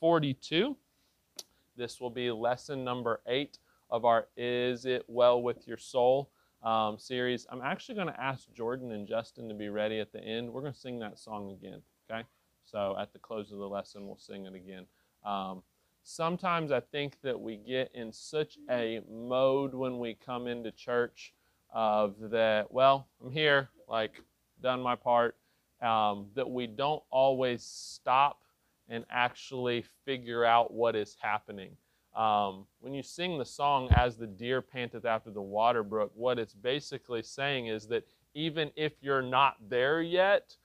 42. This will be lesson number eight of our Is It Well With Your Soul um, series. I'm actually going to ask Jordan and Justin to be ready at the end. We're going to sing that song again, okay? So at the close of the lesson, we'll sing it again. Um, sometimes I think that we get in such a mode when we come into church of that, well, I'm here, like, done my part, um, that we don't always stop and actually figure out what is happening. Um, when you sing the song, As the Deer Panteth After the Water Brook, what it's basically saying is that even if you're not there yet,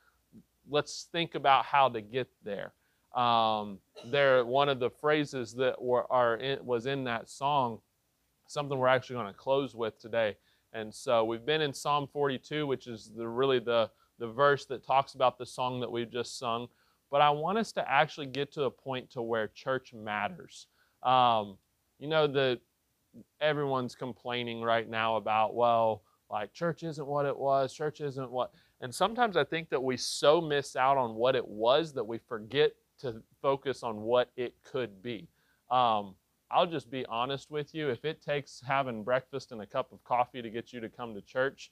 let's think about how to get there. Um, there, one of the phrases that were, are in, was in that song, something we're actually going to close with today. And so we've been in Psalm 42, which is the, really the, the verse that talks about the song that we've just sung but I want us to actually get to a point to where church matters. Um, you know, the everyone's complaining right now about, well, like church isn't what it was, church isn't what. And sometimes I think that we so miss out on what it was that we forget to focus on what it could be. Um, I'll just be honest with you. If it takes having breakfast and a cup of coffee to get you to come to church,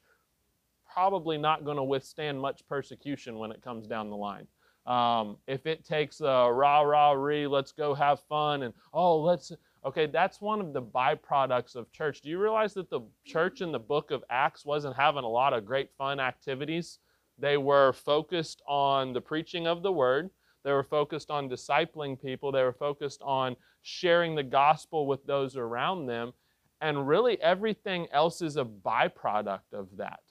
probably not going to withstand much persecution when it comes down the line. Um, if it takes a rah rah ree, let's go have fun, and oh, let's okay, that's one of the byproducts of church. Do you realize that the church in the book of Acts wasn't having a lot of great fun activities? They were focused on the preaching of the word. They were focused on discipling people. They were focused on sharing the gospel with those around them. And really, everything else is a byproduct of that.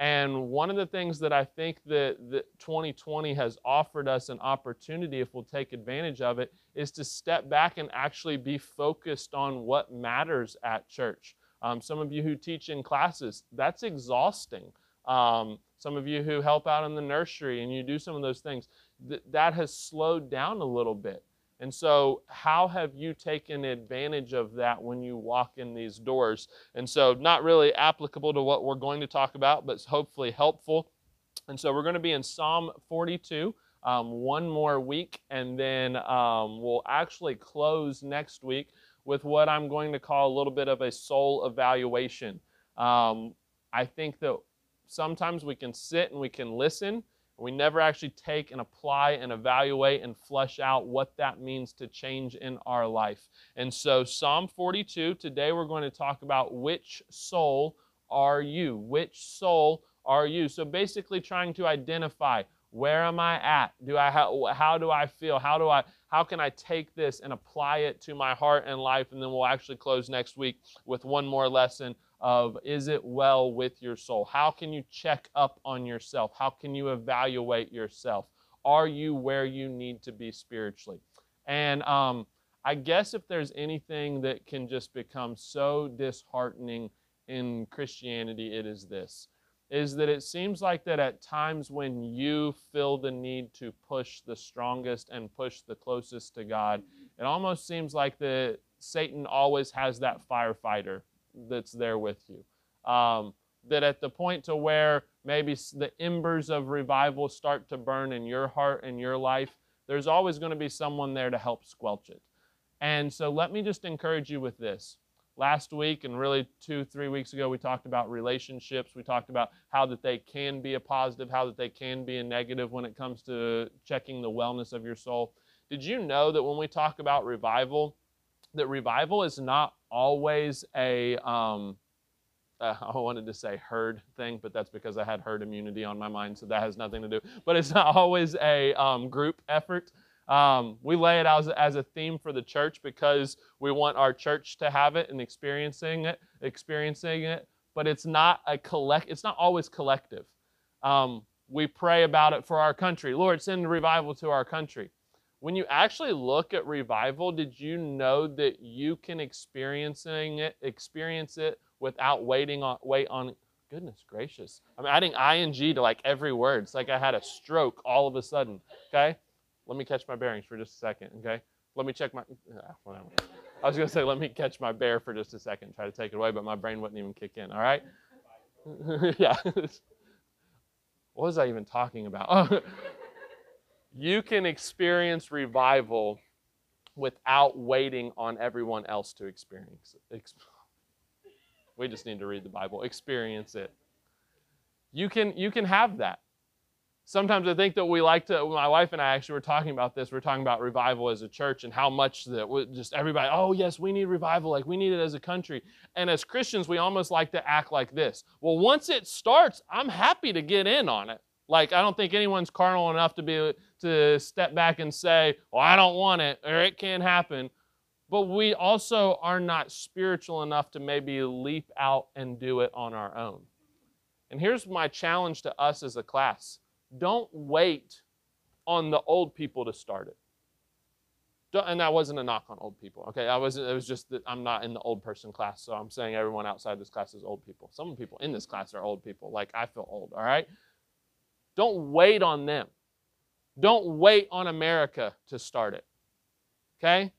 And one of the things that I think that, that 2020 has offered us an opportunity, if we'll take advantage of it, is to step back and actually be focused on what matters at church. Um, some of you who teach in classes, that's exhausting. Um, some of you who help out in the nursery and you do some of those things, th- that has slowed down a little bit. And so, how have you taken advantage of that when you walk in these doors? And so, not really applicable to what we're going to talk about, but hopefully helpful. And so, we're going to be in Psalm 42. Um, one more week, and then um, we'll actually close next week with what I'm going to call a little bit of a soul evaluation. Um, I think that sometimes we can sit and we can listen, we never actually take and apply and evaluate and flesh out what that means to change in our life. And so, Psalm 42, today we're going to talk about which soul are you? Which soul are you? So, basically, trying to identify where am I at? Do I how, how do I feel? How do I how can I take this and apply it to my heart and life? And then we'll actually close next week with one more lesson of is it well with your soul? How can you check up on yourself? How can you evaluate yourself? Are you where you need to be spiritually? And um, I guess if there's anything that can just become so disheartening in Christianity, it is this is that it seems like that at times when you feel the need to push the strongest and push the closest to God, it almost seems like that Satan always has that firefighter that's there with you. Um, that at the point to where maybe the embers of revival start to burn in your heart and your life, there's always going to be someone there to help squelch it. And so let me just encourage you with this. Last week and really two, three weeks ago, we talked about relationships. We talked about how that they can be a positive, how that they can be a negative when it comes to checking the wellness of your soul. Did you know that when we talk about revival, that revival is not always a um, uh, I wanted to say herd thing, but that's because I had herd immunity on my mind, so that has nothing to do. But it's not always a um, group effort. Um, we lay it out as, as, a theme for the church because we want our church to have it and experiencing it, experiencing it. But it's not a collect. It's not always collective. Um, we pray about it for our country. Lord, send revival to our country. When you actually look at revival, did you know that you can experiencing it, experience it without waiting on wait on goodness gracious. I'm adding ing to like every word. It's like I had a stroke all of a sudden. Okay? Let me catch my bearings for just a second, okay? Let me check my ah, whatever. I was gonna say let me catch my bear for just a second, try to take it away, but my brain wouldn't even kick in, all right? yeah. what was I even talking about? you can experience revival without waiting on everyone else to experience it. We just need to read the Bible, experience it. You can, you can have that. Sometimes I think that we like to, my wife and I actually were talking about this. We are talking about revival as a church and how much that just everybody, oh, yes, we need revival, like we need it as a country. And as Christians, we almost like to act like this. Well, once it starts, I'm happy to get in on it. Like, I don't think anyone's carnal enough to be to step back and say, well, I don't want it, or it can't happen. But we also are not spiritual enough to maybe leap out and do it on our own. And here's my challenge to us as a class don't wait on the old people to start it. Don't, and that wasn't a knock on old people. Okay, I wasn't. It was just that I'm not in the old person class, so I'm saying everyone outside this class is old people. Some people in this class are old people. Like I feel old. All right. Don't wait on them. Don't wait on America to start it. Okay?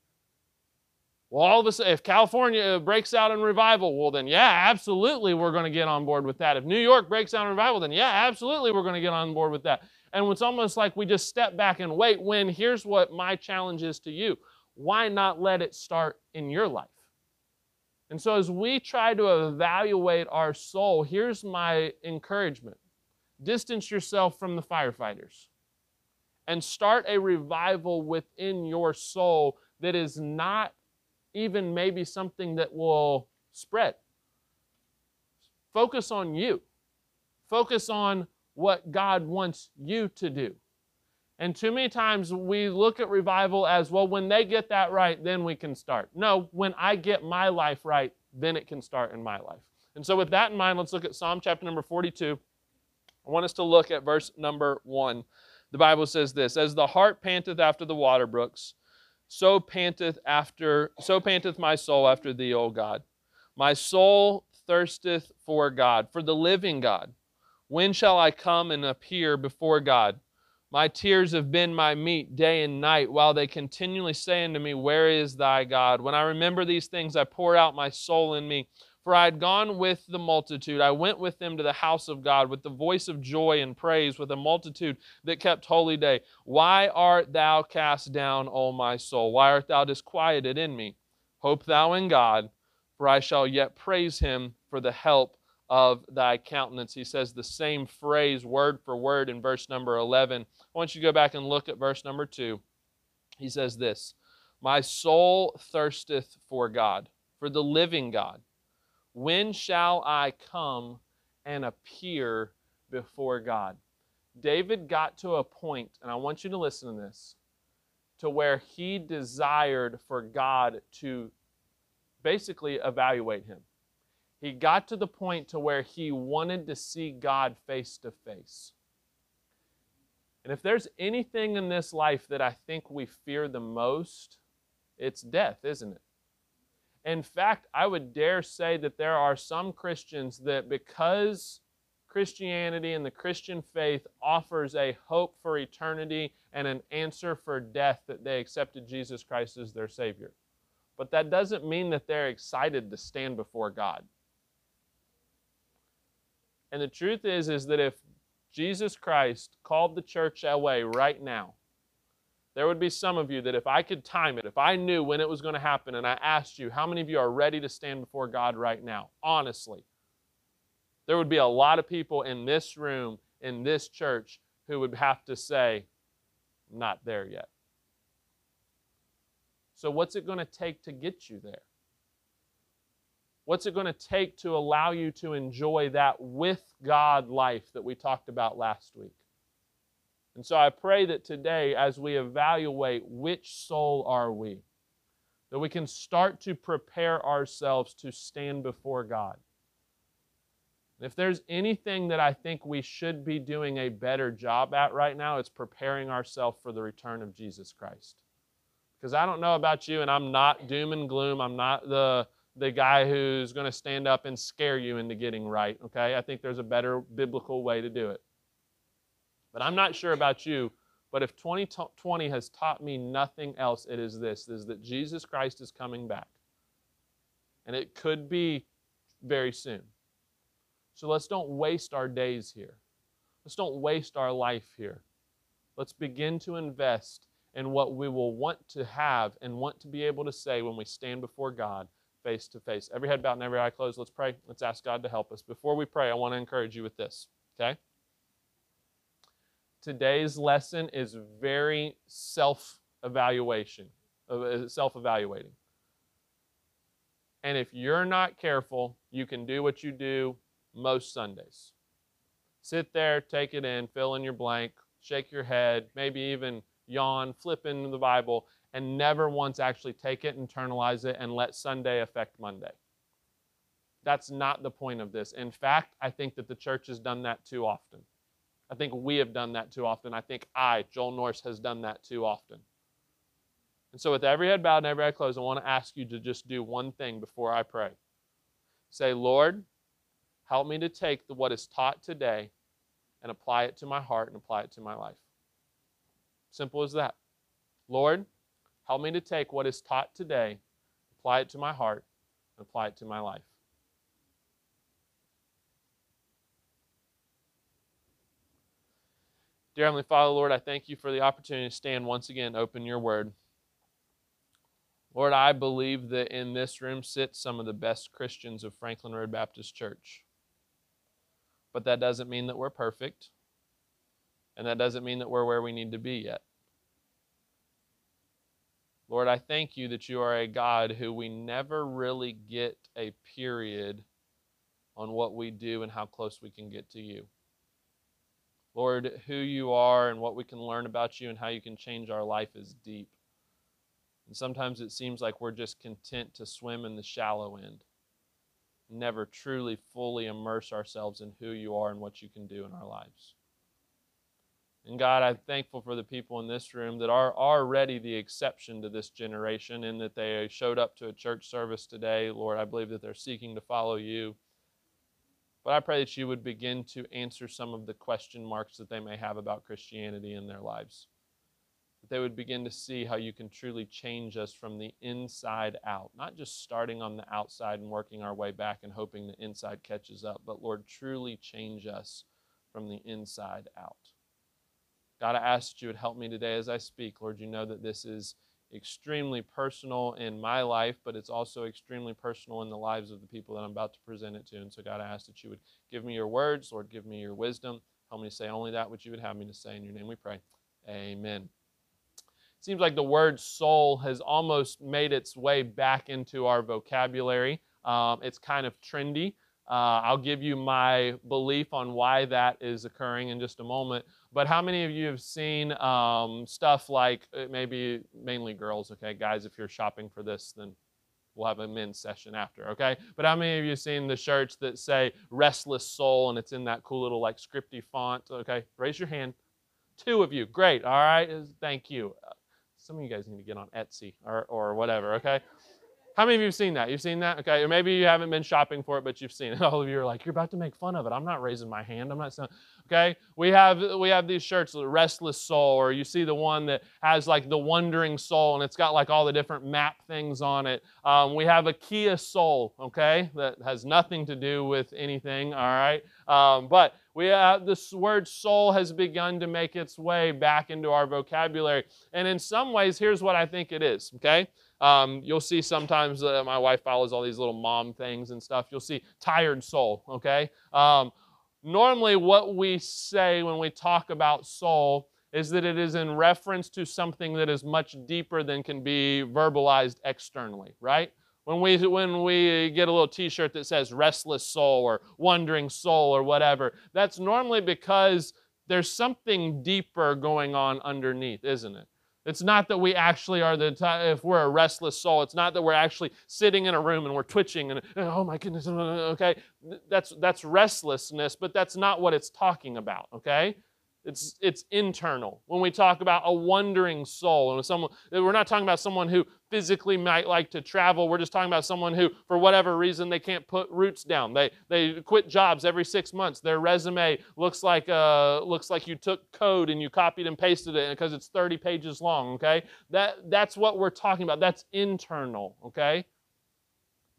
Well, all of a sudden, if California uh, breaks out in revival, well, then yeah, absolutely we're going to get on board with that. If New York breaks out in revival, then yeah, absolutely we're going to get on board with that. And it's almost like we just step back and wait when here's what my challenge is to you. Why not let it start in your life? And so, as we try to evaluate our soul, here's my encouragement distance yourself from the firefighters and start a revival within your soul that is not even maybe something that will spread. Focus on you. Focus on what God wants you to do. And too many times we look at revival as well, when they get that right, then we can start. No, when I get my life right, then it can start in my life. And so, with that in mind, let's look at Psalm chapter number 42. I want us to look at verse number one. The Bible says this As the hart panteth after the water brooks, so panteth after so panteth my soul after thee, O God. My soul thirsteth for God, for the living God. When shall I come and appear before God? My tears have been my meat day and night, while they continually say unto me, Where is thy God? When I remember these things, I pour out my soul in me. For I had gone with the multitude. I went with them to the house of God with the voice of joy and praise, with a multitude that kept holy day. Why art thou cast down, O my soul? Why art thou disquieted in me? Hope thou in God, for I shall yet praise him for the help of thy countenance. He says the same phrase word for word in verse number 11. I want you to go back and look at verse number 2. He says this My soul thirsteth for God, for the living God. When shall I come and appear before God? David got to a point, and I want you to listen to this, to where he desired for God to basically evaluate him. He got to the point to where he wanted to see God face to face. And if there's anything in this life that I think we fear the most, it's death, isn't it? In fact, I would dare say that there are some Christians that because Christianity and the Christian faith offers a hope for eternity and an answer for death that they accepted Jesus Christ as their Savior. But that doesn't mean that they're excited to stand before God. And the truth is, is that if Jesus Christ called the church away right now, there would be some of you that if I could time it, if I knew when it was going to happen, and I asked you, how many of you are ready to stand before God right now? Honestly, there would be a lot of people in this room, in this church, who would have to say, I'm not there yet. So, what's it going to take to get you there? What's it going to take to allow you to enjoy that with God life that we talked about last week? And so I pray that today, as we evaluate which soul are we, that we can start to prepare ourselves to stand before God. if there's anything that I think we should be doing a better job at right now, it's preparing ourselves for the return of Jesus Christ. Because I don't know about you, and I'm not doom and gloom. I'm not the, the guy who's going to stand up and scare you into getting right, okay? I think there's a better biblical way to do it. But I'm not sure about you, but if 2020 has taught me nothing else, it is this, is that Jesus Christ is coming back. And it could be very soon. So let's don't waste our days here. Let's don't waste our life here. Let's begin to invest in what we will want to have and want to be able to say when we stand before God face to face. Every head bowed and every eye closed. Let's pray. Let's ask God to help us. Before we pray, I want to encourage you with this, okay? Today's lesson is very self evaluation, uh, self evaluating. And if you're not careful, you can do what you do most Sundays. Sit there, take it in, fill in your blank, shake your head, maybe even yawn, flip into the Bible, and never once actually take it, internalize it, and let Sunday affect Monday. That's not the point of this. In fact, I think that the church has done that too often. I think we have done that too often. I think I, Joel Norris, has done that too often. And so, with every head bowed and every eye closed, I want to ask you to just do one thing before I pray. Say, Lord, Help me to take the, what is taught today and apply it to my heart and apply it to my life. Simple as that. Lord, help me to take what is taught today, apply it to my heart, and apply it to my life. Dear Heavenly Father, Lord, I thank you for the opportunity to stand once again, open your word. Lord, I believe that in this room sit some of the best Christians of Franklin Road Baptist Church. But that doesn't mean that we're perfect. And that doesn't mean that we're where we need to be yet. Lord, I thank you that you are a God who we never really get a period on what we do and how close we can get to you. Lord, who you are and what we can learn about you and how you can change our life is deep. And sometimes it seems like we're just content to swim in the shallow end never truly fully immerse ourselves in who you are and what you can do in our lives. And God, I'm thankful for the people in this room that are already the exception to this generation in that they showed up to a church service today. Lord, I believe that they're seeking to follow you. But I pray that you would begin to answer some of the question marks that they may have about Christianity in their lives that they would begin to see how you can truly change us from the inside out, not just starting on the outside and working our way back and hoping the inside catches up, but Lord, truly change us from the inside out. God, I ask that you would help me today as I speak. Lord, you know that this is extremely personal in my life, but it's also extremely personal in the lives of the people that I'm about to present it to. And so, God, I ask that you would give me your words, Lord, give me your wisdom. Help me to say only that which you would have me to say. In your name we pray. Amen seems like the word soul has almost made its way back into our vocabulary. Um, it's kind of trendy. Uh, I'll give you my belief on why that is occurring in just a moment. But how many of you have seen um, stuff like uh, maybe mainly girls? Okay, guys, if you're shopping for this, then we'll have a men's session after. Okay, but how many of you have seen the shirts that say "Restless Soul" and it's in that cool little like scripty font? Okay, raise your hand. Two of you, great. All right, thank you some of you guys need to get on Etsy or, or whatever, okay? How many of you have seen that? You've seen that? Okay, or maybe you haven't been shopping for it, but you've seen it. All of you are like, you're about to make fun of it. I'm not raising my hand. I'm not saying, okay? We have we have these shirts, the restless soul, or you see the one that has like the wandering soul, and it's got like all the different map things on it. Um, we have a Kia Soul, okay, that has nothing to do with anything, all right? Um, but we have this word soul has begun to make its way back into our vocabulary, and in some ways, here's what I think it is, okay? Um, you'll see sometimes uh, my wife follows all these little mom things and stuff. You'll see tired soul, okay? Um, normally, what we say when we talk about soul is that it is in reference to something that is much deeper than can be verbalized externally, right? When we, when we get a little t shirt that says restless soul or wandering soul or whatever, that's normally because there's something deeper going on underneath, isn't it? It's not that we actually are the if we're a restless soul. It's not that we're actually sitting in a room and we're twitching and oh, oh my goodness, oh, oh, okay? That's that's restlessness, but that's not what it's talking about, okay? It's, it's internal. When we talk about a wandering soul, and someone, we're not talking about someone who physically might like to travel. We're just talking about someone who, for whatever reason, they can't put roots down. They, they quit jobs every six months. Their resume looks like, uh, looks like you took code and you copied and pasted it because it's 30 pages long, okay? That, that's what we're talking about. That's internal, okay?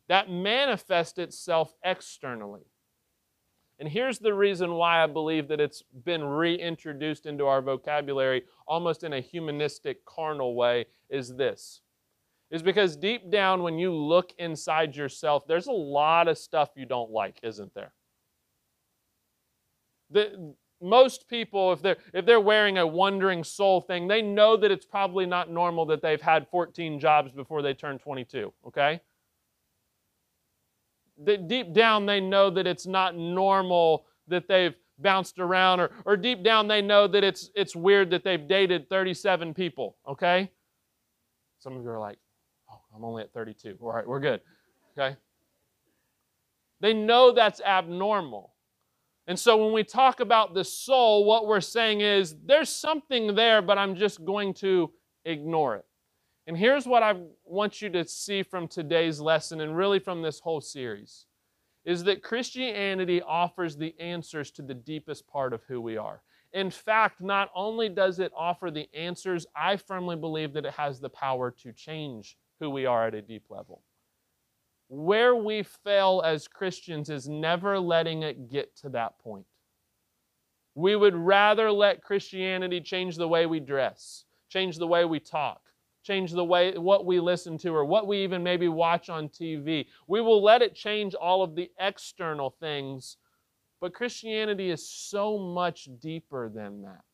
That manifests itself externally. And here's the reason why I believe that it's been reintroduced into our vocabulary almost in a humanistic, carnal way is this. Is because deep down, when you look inside yourself, there's a lot of stuff you don't like, isn't there? The, most people, if they're, if they're wearing a wandering soul thing, they know that it's probably not normal that they've had 14 jobs before they turn 22, okay? that deep down they know that it's not normal that they've bounced around or, or deep down they know that it's it's weird that they've dated 37 people okay some of you are like i'm only at 32 all right we're good okay? They know that's abnormal. And so when we talk about the soul what we're saying is there's something there but i'm just going to ignore it. And here's what I want you to see from today's lesson and really from this whole series is that Christianity offers the answers to the deepest part of who we are. In fact, not only does it offer the answers, I firmly believe that it has the power to change who we are at a deep level. Where we fail as Christians is never letting it get to that point. We would rather let Christianity change the way we dress, change the way we talk, change the way what we listen to or what we even maybe watch on TV. We will let it change all of the external things, but Christianity is so much deeper than that.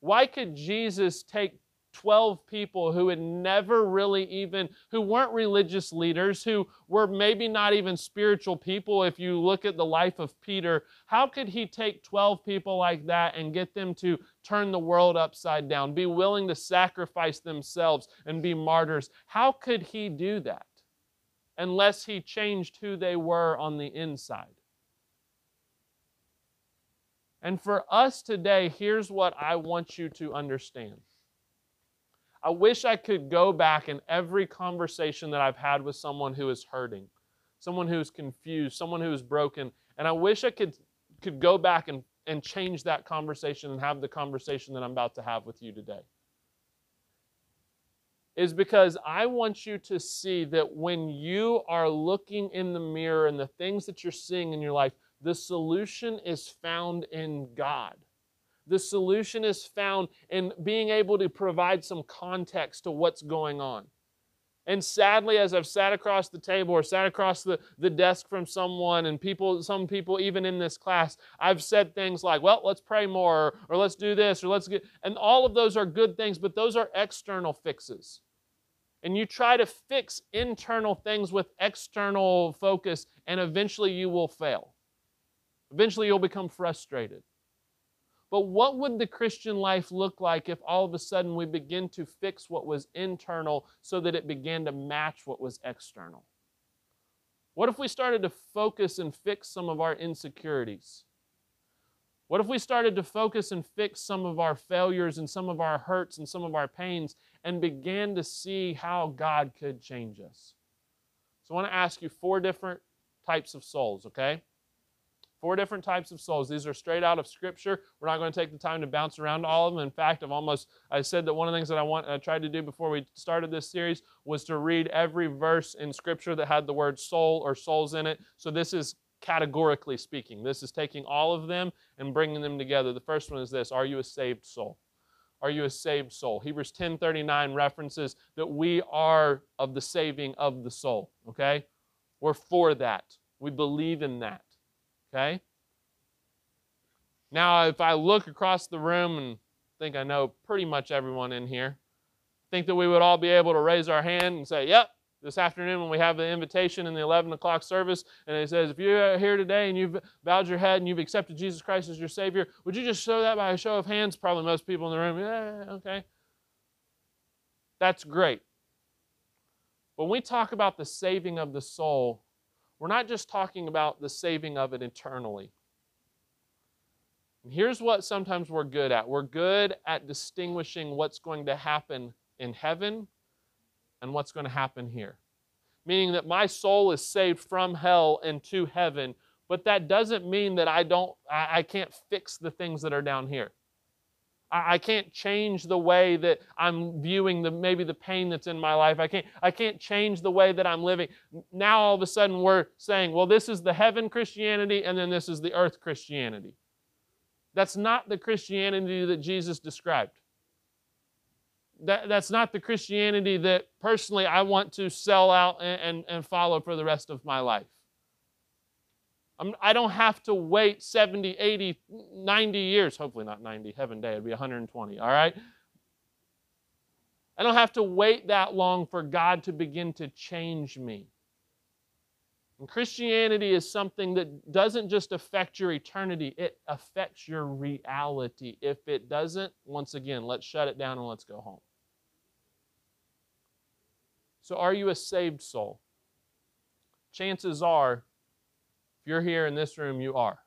Why could Jesus take 12 people who had never really even, who weren't religious leaders, who were maybe not even spiritual people. If you look at the life of Peter, how could he take 12 people like that and get them to turn the world upside down, be willing to sacrifice themselves and be martyrs? How could he do that unless he changed who they were on the inside? And for us today, here's what I want you to understand I wish I could go back in every conversation that I've had with someone who is hurting, someone who's confused, someone who is broken, and I wish I could, could go back and, and change that conversation and have the conversation that I'm about to have with you today. Is because I want you to see that when you are looking in the mirror and the things that you're seeing in your life, the solution is found in God. The solution is found in being able to provide some context to what's going on. And sadly, as I've sat across the table or sat across the, the desk from someone, and people, some people even in this class, I've said things like, well, let's pray more, or, or let's do this, or let's get, and all of those are good things, but those are external fixes. And you try to fix internal things with external focus, and eventually you will fail. Eventually you'll become frustrated. But what would the Christian life look like if all of a sudden we begin to fix what was internal so that it began to match what was external? What if we started to focus and fix some of our insecurities? What if we started to focus and fix some of our failures and some of our hurts and some of our pains and began to see how God could change us? So I want to ask you four different types of souls, okay? Four different types of souls. These are straight out of Scripture. We're not going to take the time to bounce around all of them. In fact, I've almost I said that one of the things that I want I tried to do before we started this series was to read every verse in Scripture that had the word soul or souls in it. So this is categorically speaking. This is taking all of them and bringing them together. The first one is this: Are you a saved soul? Are you a saved soul? Hebrews 10:39 references that we are of the saving of the soul. Okay, we're for that. We believe in that. Okay? Now, if I look across the room and think I know pretty much everyone in here, think that we would all be able to raise our hand and say, Yep, this afternoon when we have the invitation in the 11 o'clock service, and it says, If you're here today and you've bowed your head and you've accepted Jesus Christ as your Savior, would you just show that by a show of hands? Probably most people in the room, Yeah, okay. That's great. When we talk about the saving of the soul, we're not just talking about the saving of it internally. And here's what sometimes we're good at we're good at distinguishing what's going to happen in heaven and what's going to happen here. Meaning that my soul is saved from hell and to heaven, but that doesn't mean that I don't I, I can't fix the things that are down here. I, can't change the way that I'm viewing the maybe the pain that's in my life. I can't I can't change the way that I'm living. Now all of a sudden we're saying, well, this is the heaven Christianity, and then this is the earth Christianity. That's not the Christianity that Jesus described. That, that's not the Christianity that personally I want to sell out and, and, and follow for the rest of my life. I'm, I do not have to wait 70, 80, 90 years. Hopefully, not 90, heaven day, it'd be 120, all right? I don't have to wait that long for God to begin to change me. And Christianity is something that doesn't just affect your eternity, it affects your reality. If it doesn't, once again, let's shut it down and let's go home. So, are you a saved soul? Chances are, if you're here in this room, you are.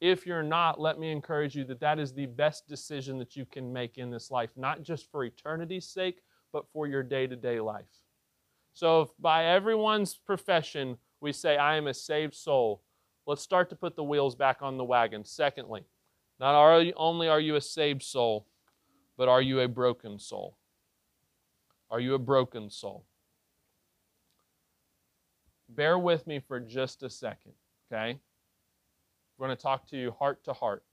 If you're not, let me encourage you that that is the best decision that you can make in this life, not just for eternity's sake, but for your day to day life. So, if by everyone's profession, we say, I am a saved soul, let's start to put the wheels back on the wagon. Secondly, not only are you a saved soul, but are you a broken soul? Are you a broken soul? Bear with me for just a second, okay? We're going to talk to you heart to heart.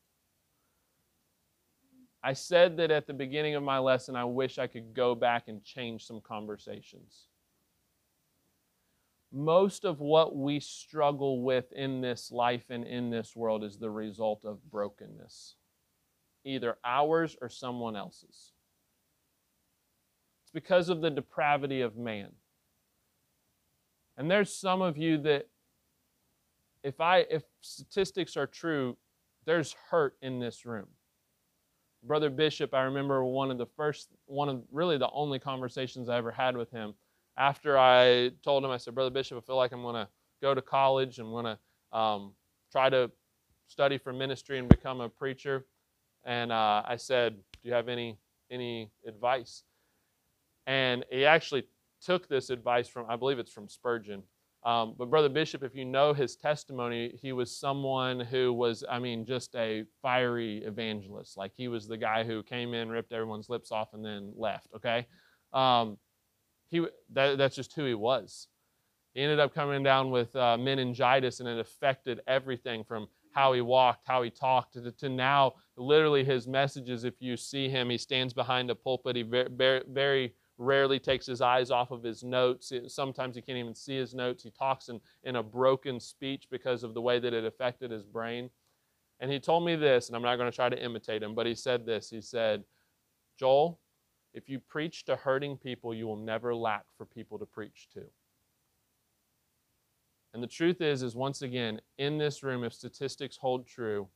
I said that at the beginning of my lesson, I wish I could go back and change some conversations most of what we struggle with in this life and in this world is the result of brokenness, either ours or someone else's. It's because of the depravity of man. And there's some of you that if I if statistics are true, there's hurt in this room. Brother Bishop, I remember one of the first one of really the only conversations I ever had with him after I told him, I said, Brother Bishop, I feel like I'm to go to college and want to um, try to study for ministry and become a preacher. And uh, I said, Do you have any any advice? And he actually took this advice from, I believe it's from Spurgeon. Um, but Brother Bishop, if you know his testimony, he was someone who was, I mean, just a fiery evangelist. Like he was the guy who came in, ripped everyone's lips off, and then left. Okay. Um, he, that, that's just who he was. He ended up coming down with uh, meningitis, and it affected everything from how he walked, how he talked, to, to, now literally his messages. If you see him, he stands behind a pulpit. He very, very rarely takes his eyes off of his notes. Sometimes he can't even see his notes. He talks in, in a broken speech because of the way that it affected his brain. And he told me this, and I'm not going to try to imitate him, but he said this. He said, Joel, if you preach to hurting people, you will never lack for people to preach to. And the truth is, is once again, in this room, if statistics hold true,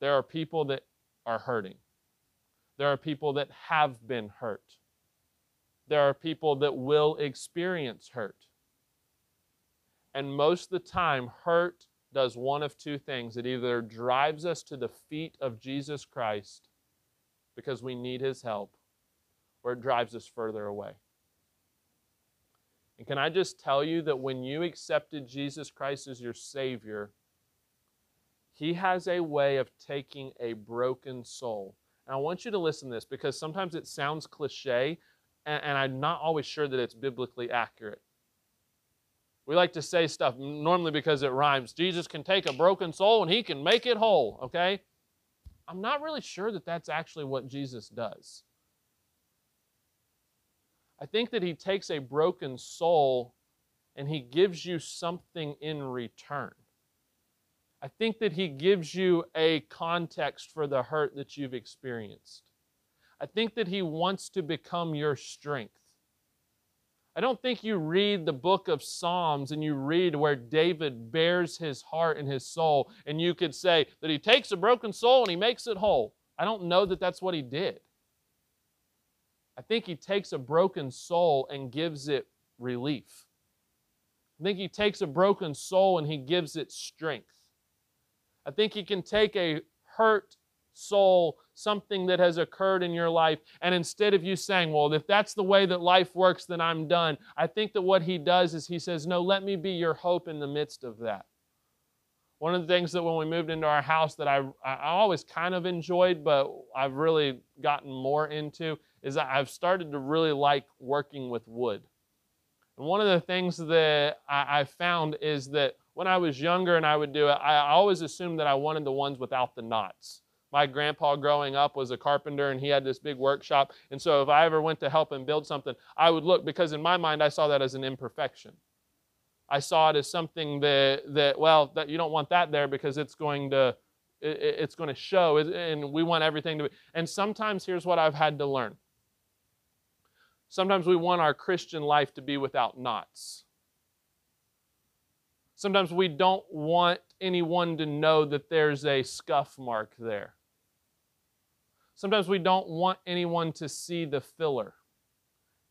there are people that are hurting. There are people that have been hurt. There are people that will experience hurt. And most of the time, hurt does one of two things it either drives us to the feet of Jesus Christ because we need his help, or it drives us further away. And can I just tell you that when you accepted Jesus Christ as your Savior, He has a way of taking a broken soul. And I want you to listen to this because sometimes it sounds cliche, and, and I'm not always sure that it's biblically accurate. We like to say stuff normally because it rhymes. Jesus can take a broken soul and he can make it whole, okay? I'm not really sure that that's actually what Jesus does. I think that he takes a broken soul and he gives you something in return. I think that he gives you a context for the hurt that you've experienced. I think that he wants to become your strength. I don't think you read the book of Psalms and you read where David bares his heart and his soul, and you could say that he takes a broken soul and he makes it whole. I don't know that that's what he did. I think he takes a broken soul and gives it relief. I think he takes a broken soul and he gives it strength. I think he can take a hurt soul, something that has occurred in your life, and instead of you saying, Well, if that's the way that life works, then I'm done, I think that what he does is he says, No, let me be your hope in the midst of that. One of the things that when we moved into our house that I, I always kind of enjoyed, but I've really gotten more into, is I've started to really like working with wood. And one of the things that I, I found is that when I was younger and I would do it, I always assumed that I wanted the ones without the knots. My grandpa growing up was a carpenter and he had this big workshop. And so if I ever went to help him build something, I would look because in my mind I saw that as an imperfection. I saw it as something that, that well, that you don't want that there because it's going to it, it's going to show and we want everything to be. And sometimes here's what I've had to learn. Sometimes we want our Christian life to be without knots. Sometimes we don't want anyone to know that there's a scuff mark there. Sometimes we don't want anyone to see the filler.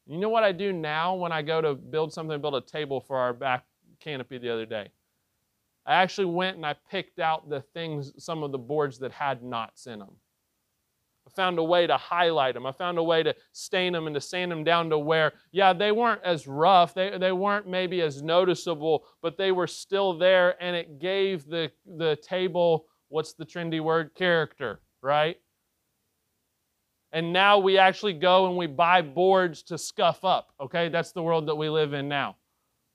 You know what I do now when I go to build something, build a table for our back canopy the other day? I actually went and I picked out the things, some of the boards that had knots in them. I found a way to highlight them. I found a way to stain them and to sand them down to where, yeah, they weren't as rough. They, they weren't maybe as noticeable, but they were still there and it gave the, the table, what's the trendy word? Character, right? And now we actually go and we buy boards to scuff up, okay? That's the world that we live in now.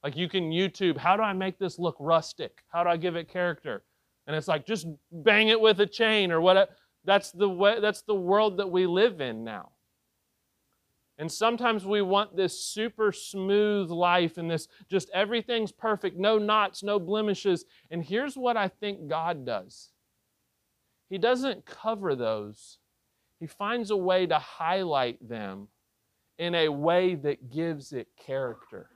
Like you can YouTube, how do I make this look rustic? How do I give it character? And it's like, just bang it with a chain or whatever. That's the way, that's the world that we live in now. And sometimes we want this super smooth life and this just everything's perfect, no knots, no blemishes. And here's what I think God does He doesn't cover those, He finds a way to highlight them in a way that gives it character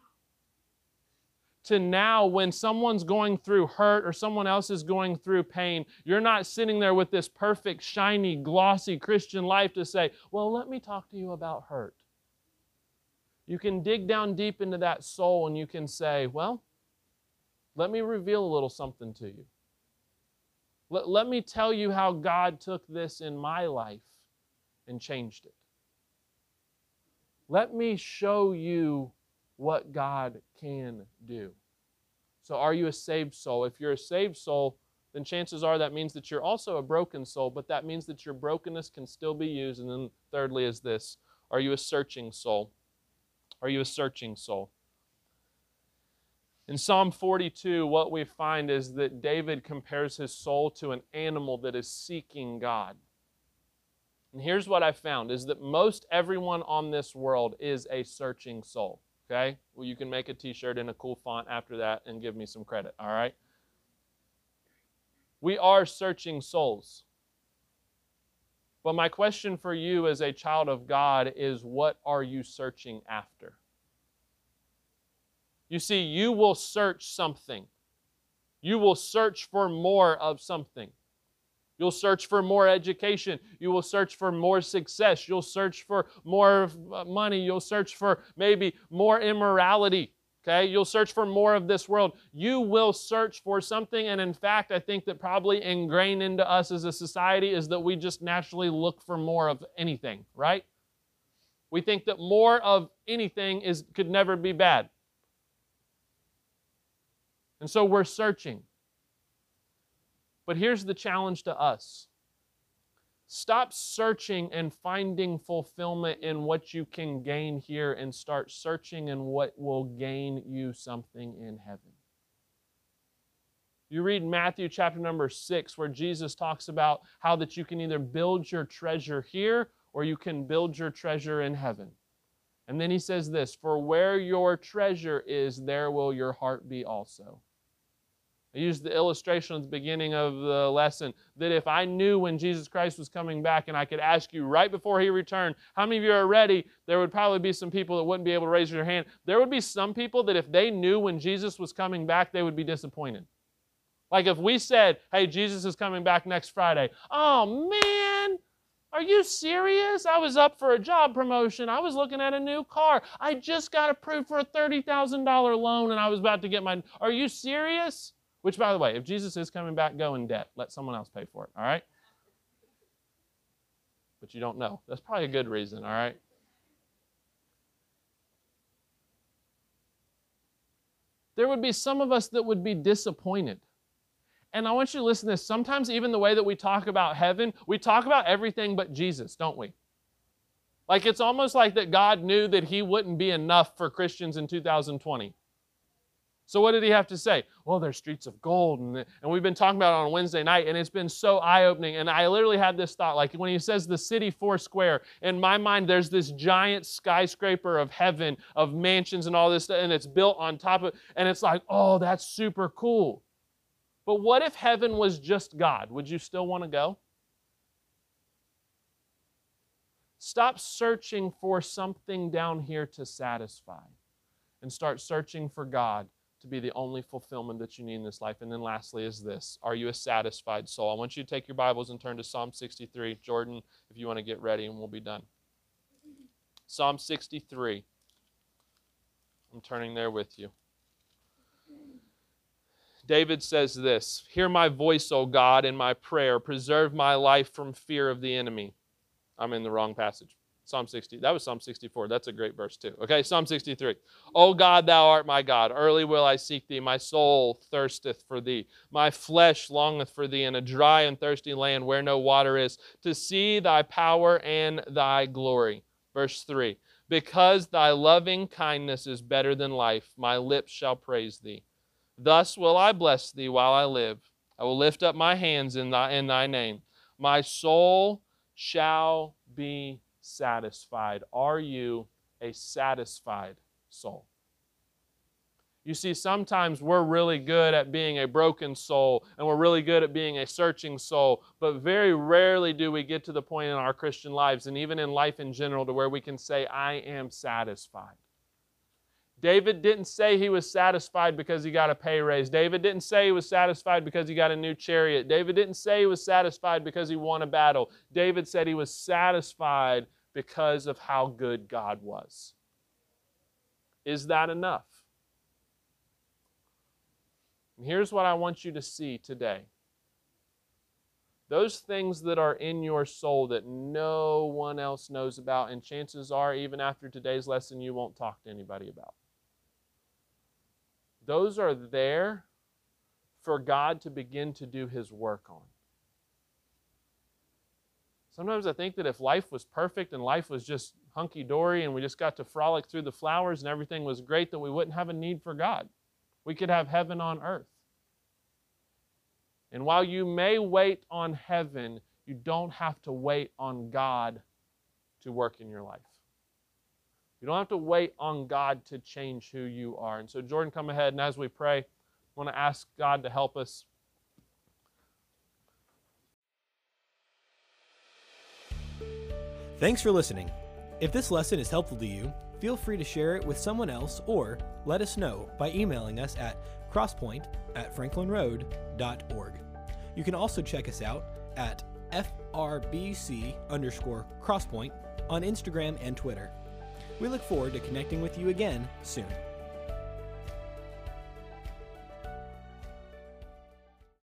to now when someone's going through hurt or someone else is going through pain, you're not sitting there with this perfect, shiny, glossy Christian life to say, Well, let me talk to you about hurt. You can dig down deep into that soul and you can say, Well, let me reveal a little something to you. Let, let me tell you how God took this in my life and changed it. Let me show you what God can do. So, are you a saved soul? If you're a saved soul, then chances are that means that you're also a broken soul, but that means that your brokenness can still be used. And then, thirdly, is this Are you a searching soul? Are you a searching soul? In Psalm 42, what we find is that David compares his soul to an animal that is seeking God. And here's what I found is that most everyone on this world is a searching soul. Okay? Well, you can make a t shirt in a cool font after that and give me some credit. All right? We are searching souls. But my question for you as a child of God is what are you searching after? You see, you will search something. You will search for more of something. You'll search for more education. You will search for more success. You'll search for more uh, money. You'll search for maybe more immorality. Okay? You'll search for more of this world. You will search for something. And in fact, I think that probably ingrained into us as a society is that we just naturally look for more of anything, right? We think that more of anything is could never be bad. And so we're searching. But here's the challenge to us stop searching and finding fulfillment in what you can gain here and start searching in what will gain you something in heaven. You read Matthew chapter number 6 where Jesus talks about how that you can either build your treasure here or you can build your treasure in heaven. And then he says this, for where your treasure is there will your heart be also. I used the illustration at the beginning of the lesson that if I knew when Jesus Christ was coming back and I could ask you right before he returned, how many of you are ready? There would probably be some people that wouldn't be able to raise their hand. There would be some people that if they knew when Jesus was coming back, they would be disappointed. Like if we said, hey, Jesus is coming back next Friday, oh man, Are you serious? I was up for a job promotion. I was looking at a new car. I just got approved for a $30,000 loan and I was about to get my. Are you serious? Which, by the way, if Jesus is coming back, go in debt. Let someone else pay for it, all right? But you don't know. That's probably a good reason, all right? There would be some of us that would be disappointed. And I want you to listen to this. Sometimes, even the way that we talk about heaven, we talk about everything but Jesus, don't we? Like it's almost like that God knew that He wouldn't be enough for Christians in 2020. So what did he have to say? Well, there's streets of gold, and, and we've been talking about it on Wednesday night, and it's been so eye-opening. And I literally had this thought, like when he says the city four square, in my mind, there's this giant skyscraper of heaven, of mansions and all this, stuff, and it's built on top of, and it's like, oh, that's super cool. But what if heaven was just God? Would you still want to go? Stop searching for something down here to satisfy and start searching for God to be the only fulfillment that you need in this life. And then lastly is this Are you a satisfied soul? I want you to take your Bibles and turn to Psalm 63. Jordan, if you want to get ready, and we'll be done. Psalm 63. I'm turning there with you. David says this Hear my voice, O God, in my prayer. Preserve my life from fear of the enemy. I'm in the wrong passage. Psalm 60. That was Psalm 64. That's a great verse, too. Okay, Psalm 63. O God, thou art my God. Early will I seek thee. My soul thirsteth for thee. My flesh longeth for thee in a dry and thirsty land where no water is, to see thy power and thy glory. Verse 3. Because thy loving kindness is better than life, my lips shall praise thee. Thus will I bless thee while I live. I will lift up my hands in thy, in thy name. My soul shall be satisfied? Are you a satisfied soul? You see, sometimes we're really good at being a broken soul and we're really good at being a searching soul, but very rarely do we get to the point in our Christian lives and even in life in general to where we can say, I am satisfied. David didn't say he was satisfied because he got a pay raise. David didn't say he was satisfied because he got a new chariot. David didn't say he was satisfied because he won a battle. David said he was satisfied because of how good God was. Is that enough? And here's what I want you to see today those things that are in your soul that no one else knows about, and chances are, even after today's lesson, you won't talk to anybody about. Those are there for God to begin to do His work on. Sometimes I think that if life was perfect and life was just hunky dory and we just got to frolic through the flowers and everything was great, that we wouldn't have a need for God. We could have heaven on earth. And while you may wait on heaven, you don't have to wait on God to work in your life. You don't have to wait on God to change who you are. And so, Jordan, come ahead, and as we pray, I want to ask God to help us Thanks for listening. If this lesson is helpful to you, feel free to share it with someone else or let us know by emailing us at crosspoint at franklinroad.org. You can also check us out at FRBC underscore crosspoint on Instagram and Twitter. We look forward to connecting with you again soon.